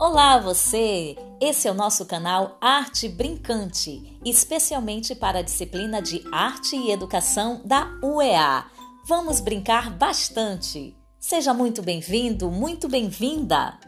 Olá, você! Esse é o nosso canal Arte Brincante, especialmente para a disciplina de Arte e Educação da UEA. Vamos brincar bastante! Seja muito bem-vindo, muito bem-vinda!